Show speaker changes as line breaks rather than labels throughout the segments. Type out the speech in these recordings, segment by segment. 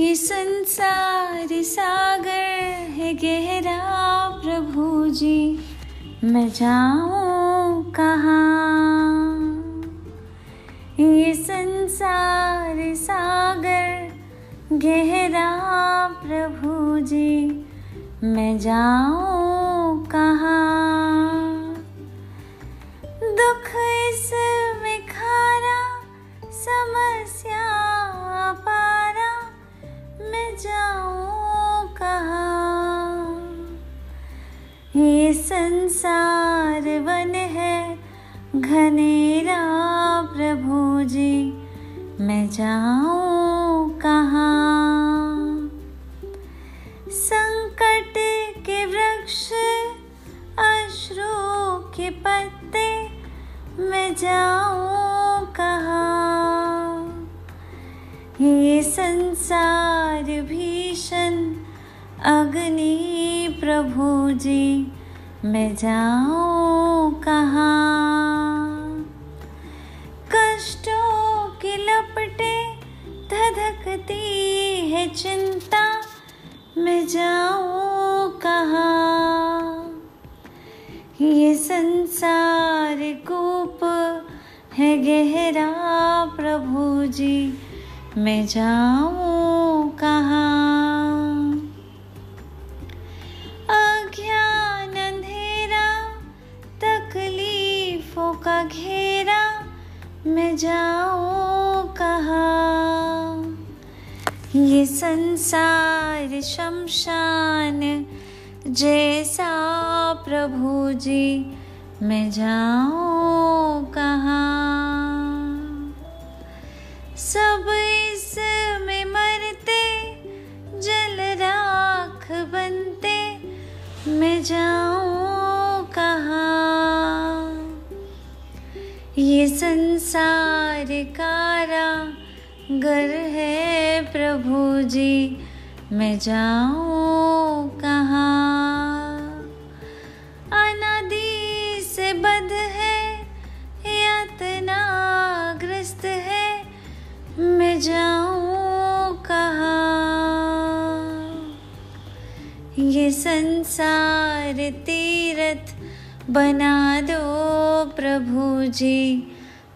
ये संसार सागर है गहरा प्रभु जी। मैं जाऊँ कहाँ? ये संसार सागर गहरा प्रभु जी। मैं जाऊँ कहाँ? दुख इसमें खारा समस्या मैं जाऊँ कहाँ? ये संसार वन है, घनेरा प्रभु जी। मैं जाऊँ कहाँ? संकट के वृक्ष, अश्रु के पत्ते, मैं जाऊँ कहाँ? ये संसार भीषण अग्नि प्रभु जी, मैं जाऊँ कहाँ? कष्टों की लपटे धधकती है चिंता, मैं जाऊँ कहाँ? ये संसार कूप है गहरा प्रभु जी मैं जाऊँ कहाँ? अज्ञान अंधेरा, तकलीफों का घेरा, मैं जाऊँ कहाँ? ये संसार शमशान जैसा प्रभु जी, मैं जाऊँ कहाँ? सब जाऊँ कहाँ? ये संसार कारा घर है प्रभु जी, मैं जाऊँ कहाँ? अनादि से बद है, यातना ग्रस्त है, मैं जाऊँ ये संसार तीरथ बना दो प्रभु जी।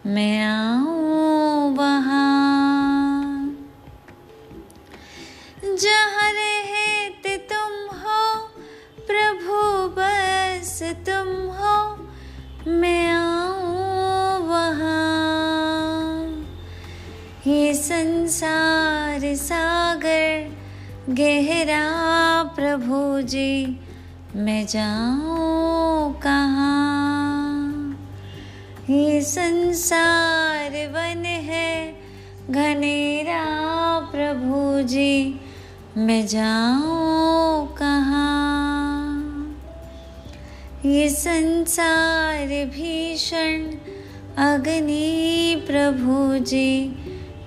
मैं आऊँ वहाँ। रहते तुम हो, प्रभु बस तुम हो। मैं आऊँ वहाँ। ये संसार सागर गहरा प्रभु जी, मैं जाऊँ कहाँ? ये संसार वन है, घनेरा प्रभु जी, मैं जाऊँ कहाँ? ये संसार भीषण अग्नि प्रभु जी,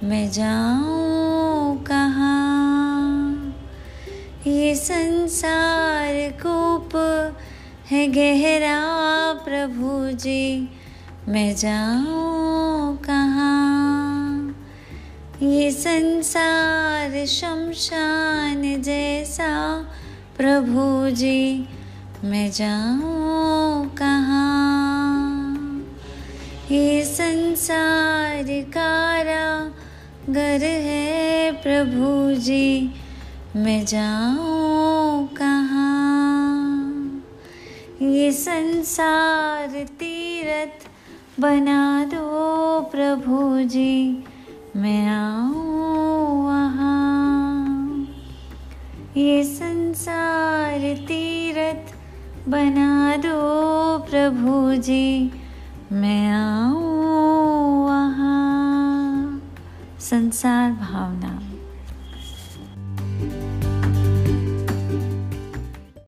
मैं जाऊँ ये संसार कूप है गहरा प्रभु जी, मैं जाऊँ कहाँ? ये संसार शमशान जैसा प्रभु जी, मैं जाऊँ कहाँ? ये संसार कारा घर है प्रभु जी मैं जाऊँ कहाँ? ये संसार तीरथ बना दो प्रभु जी। मैं आऊँ वहाँ। ये संसार तीरथ बना दो प्रभु जी। मैं आऊँ वहाँ। संसार भावना।